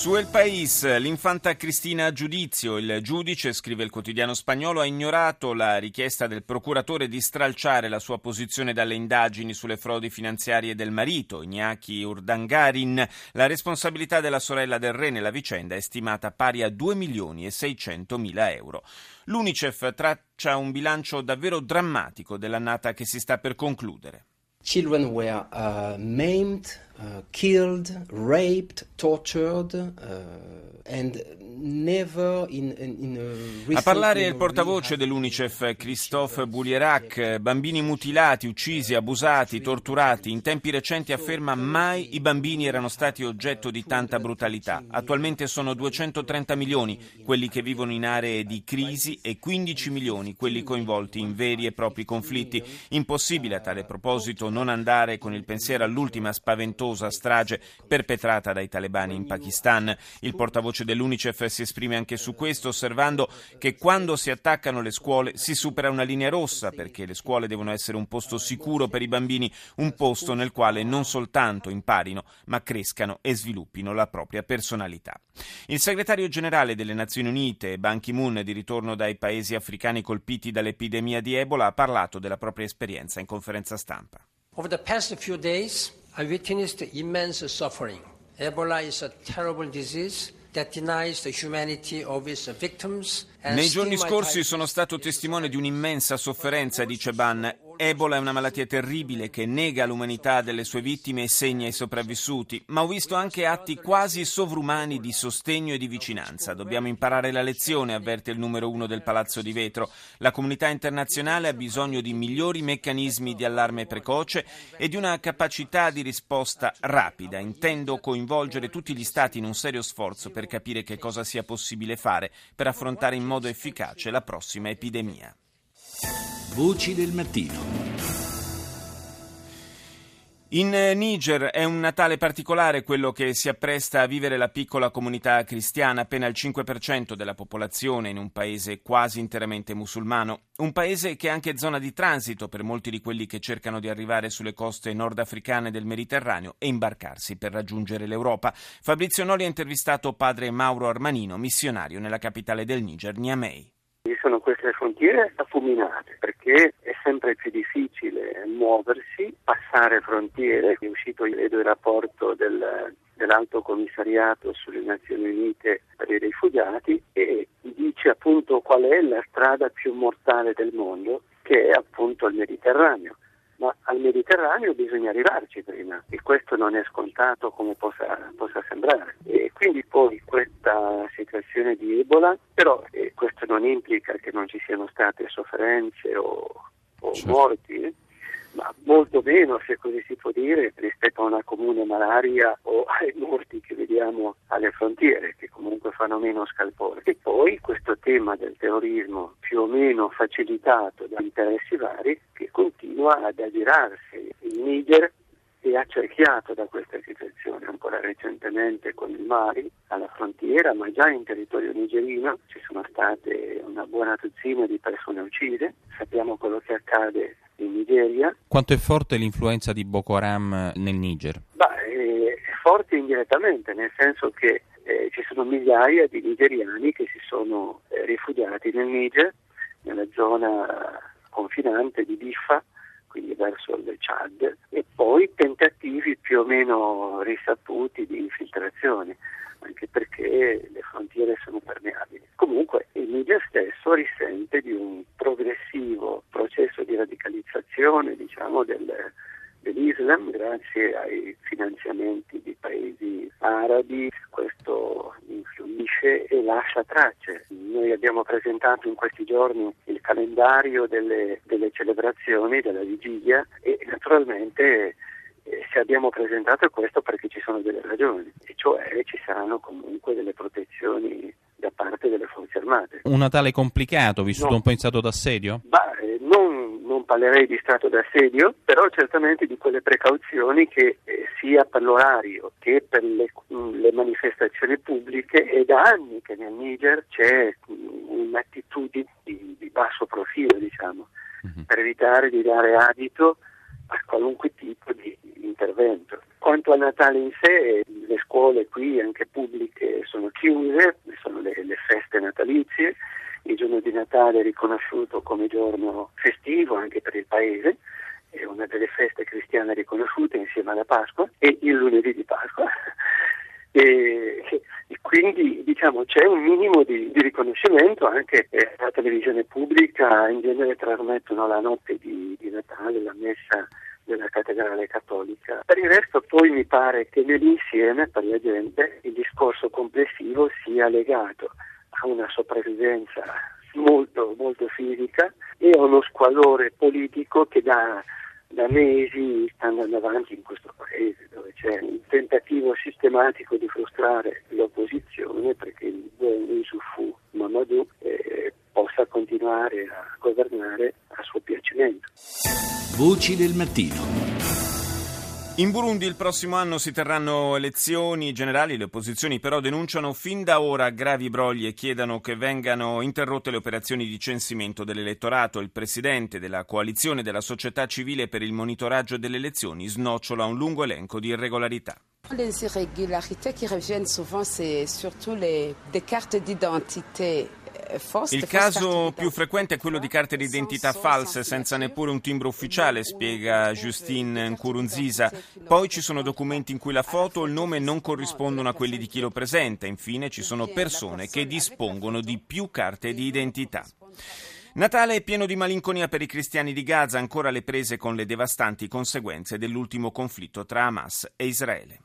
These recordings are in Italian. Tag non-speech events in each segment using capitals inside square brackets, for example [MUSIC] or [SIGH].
Su El País, l'infanta Cristina a giudizio. Il giudice, scrive il quotidiano spagnolo, ha ignorato la richiesta del procuratore di stralciare la sua posizione dalle indagini sulle frodi finanziarie del marito, Iñaki Urdangarin. La responsabilità della sorella del re nella vicenda è stimata pari a 2 milioni e 600 mila euro. L'UNICEF traccia un bilancio davvero drammatico dell'annata che si sta per concludere. Children were uh, maimed, uh, killed, raped, tortured, uh, and never in, in, in a parlare il portavoce dell'UNICEF Christophe Boulierac, bambini mutilati, uccisi, abusati, torturati. In tempi recenti afferma mai i bambini erano stati oggetto di tanta brutalità. Attualmente sono 230 milioni quelli che vivono in aree di crisi e 15 milioni quelli coinvolti in veri e propri conflitti. Impossibile a tale proposito non andare con il pensiero all'ultima spaventosa strage perpetrata dai talebani in Pakistan. Il portavoce dell'UNICEF si esprime anche su questo, osservando che quando si attaccano le scuole si supera una linea rossa, perché le scuole devono essere un posto sicuro per i bambini, un posto nel quale non soltanto imparino, ma crescano e sviluppino la propria personalità. Il segretario generale delle Nazioni Unite, Ban Ki-moon, di ritorno dai paesi africani colpiti dall'epidemia di Ebola, ha parlato della propria esperienza in conferenza stampa. Over the past few days, I witnessed immense suffering. Ebola is a terrible disease. Nei giorni scorsi sono stato testimone di un'immensa sofferenza, dice Ban. Ebola è una malattia terribile che nega l'umanità delle sue vittime e segna i sopravvissuti, ma ho visto anche atti quasi sovrumani di sostegno e di vicinanza. Dobbiamo imparare la lezione, avverte il numero uno del Palazzo di Vetro. La comunità internazionale ha bisogno di migliori meccanismi di allarme precoce e di una capacità di risposta rapida. Intendo coinvolgere tutti gli Stati in un serio sforzo per capire che cosa sia possibile fare per affrontare in modo efficace la prossima epidemia. Voci del mattino. In Niger è un Natale particolare quello che si appresta a vivere la piccola comunità cristiana, appena il 5% della popolazione in un paese quasi interamente musulmano. Un paese che è anche zona di transito per molti di quelli che cercano di arrivare sulle coste nordafricane del Mediterraneo e imbarcarsi per raggiungere l'Europa. Fabrizio Noli ha intervistato padre Mauro Armanino, missionario nella capitale del Niger, Niamey. Ci sono queste frontiere affuminate perché è sempre più difficile muoversi, passare frontiere. È uscito vedo il rapporto del, dell'Alto Commissariato sulle Nazioni Unite per i rifugiati e dice appunto qual è la strada più mortale del mondo che è appunto il Mediterraneo ma al Mediterraneo bisogna arrivarci prima e questo non è scontato come possa, possa sembrare. E quindi poi questa situazione di Ebola, però eh, questo non implica che non ci siano state sofferenze o, o certo. morti, ma molto meno, se così si può dire, rispetto a una comune malaria o [LAUGHS] ai morti che vediamo alle frontiere, che comunque fanno meno scalpore. E poi questo tema del terrorismo più o meno facilitato da interessi vari che continua ad aggirarsi. Il Niger è accerchiato da questa situazione, ancora recentemente con il Mali alla frontiera, ma già in territorio nigerino ci sono state una buona dozzina di persone uccise, sappiamo quello che accade in Nigeria. Quanto è forte l'influenza di Boko Haram nel Niger? Beh, è forte indirettamente, nel senso che eh, ci sono migliaia di nigeriani che si sono eh, rifugiati nel Niger, nella zona confinante di Bifa, quindi verso il Chad, e poi tentativi più o meno risaputi di infiltrazione, anche perché le frontiere sono permeabili. Comunque il Niger stesso risente di un progressivo radicalizzazione diciamo, del, dell'Islam grazie ai finanziamenti di paesi arabi, questo influisce e lascia tracce. Noi abbiamo presentato in questi giorni il calendario delle, delle celebrazioni della vigilia e naturalmente eh, se abbiamo presentato questo perché ci sono delle ragioni, e cioè ci saranno comunque delle protezioni da parte delle forze armate. Un Natale complicato, vissuto No. un po' in stato d'assedio? Non parlerei di stato d'assedio, però certamente di quelle precauzioni che eh, sia per l'orario che per le, mh, le manifestazioni pubbliche è da anni che nel Niger c'è mh, un'attitudine di, di basso profilo, diciamo, Mhm. per evitare di dare adito a qualunque tipo di intervento. Quanto al Natale in sé, le scuole qui, anche pubbliche, sono chiuse, sono le, le feste natalizie, il giorno di Natale è riconosciuto come giorno festivo anche per il paese, è una delle feste cristiane riconosciute insieme alla Pasqua e il lunedì di Pasqua. [LAUGHS] E, e quindi diciamo c'è un minimo di, di riconoscimento anche eh, la televisione pubblica in genere trasmettono la notte di, di Natale la messa della cattedrale cattolica. Per il resto poi mi pare che nell'insieme per la gente il discorso complessivo sia legato una sopravvivenza molto, molto fisica e a uno squallore politico che da, da mesi sta andando avanti in questo paese, dove c'è un tentativo sistematico di frustrare l'opposizione perché il buon Yusufu Mamadou eh, possa continuare a governare a suo piacimento. Voci del mattino. In Burundi il prossimo anno si terranno elezioni generali, le opposizioni però denunciano fin da ora gravi brogli e chiedono che vengano interrotte le operazioni di censimento dell'elettorato. Il presidente della coalizione della società civile per il monitoraggio delle elezioni snocciola un lungo elenco di irregolarità. Les irrégularités qui reviennent souvent, c'est surtout les, des cartes d'identité euh, fausses. Il caso più frequente è quello di carte d'identità false senza neppure un timbro ufficiale, spiega Justine Nkurunziza. Poi ci sono documenti in cui la foto o il nome non corrispondono a quelli di chi lo presenta. Infine ci sono persone che dispongono di più carte di identità. Natale è pieno di malinconia per i cristiani di Gaza, ancora le prese con le devastanti conseguenze dell'ultimo conflitto tra Hamas e Israele.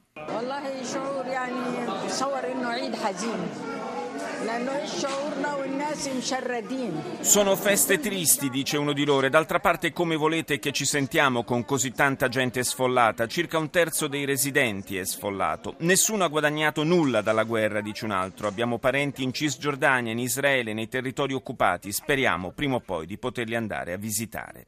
Sono feste tristi, dice uno di loro, e d'altra parte come volete che ci sentiamo con così tanta gente sfollata? Circa un terzo dei residenti è sfollato. Nessuno ha guadagnato nulla dalla guerra, dice un altro. Abbiamo parenti in Cisgiordania, in Israele, nei territori occupati. Speriamo prima o poi di poterli andare a visitare.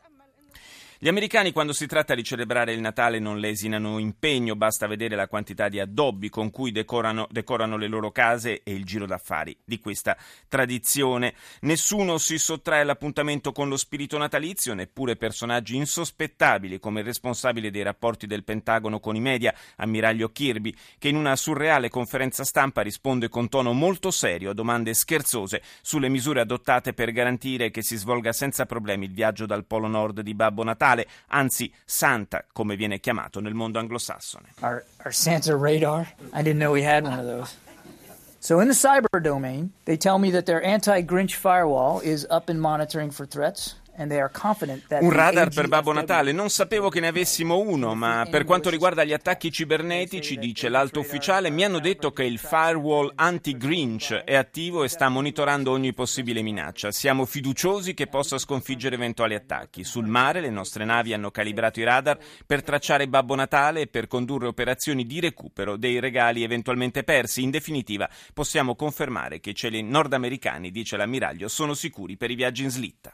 Gli americani quando si tratta di celebrare il Natale non lesinano impegno, basta vedere la quantità di addobbi con cui decorano, decorano le loro case e il giro d'affari di questa tradizione. Nessuno si sottrae all'appuntamento con lo spirito natalizio, neppure personaggi insospettabili come il responsabile dei rapporti del Pentagono con i media, ammiraglio Kirby, che in una surreale conferenza stampa risponde con tono molto serio a domande scherzose sulle misure adottate per garantire che si svolga senza problemi il viaggio dal Polo Nord di Babbo Natale anzi Santa, come viene chiamato nel mondo anglosassone. Our, our Santa radar? I didn't know we had one of those. So in the cyber domain, they tell me that their anti-Grinch firewall is up and monitoring for threats. Un radar per Babbo Natale, non sapevo che ne avessimo uno, ma per quanto riguarda gli attacchi cibernetici, dice l'alto ufficiale, mi hanno detto che il firewall anti-Grinch è attivo e sta monitorando ogni possibile minaccia. Siamo fiduciosi che possa sconfiggere eventuali attacchi. Sul mare le nostre navi hanno calibrato i radar per tracciare Babbo Natale e per condurre operazioni di recupero dei regali eventualmente persi. In definitiva, possiamo confermare che i cieli nordamericani, dice l'ammiraglio, sono sicuri per i viaggi in slitta.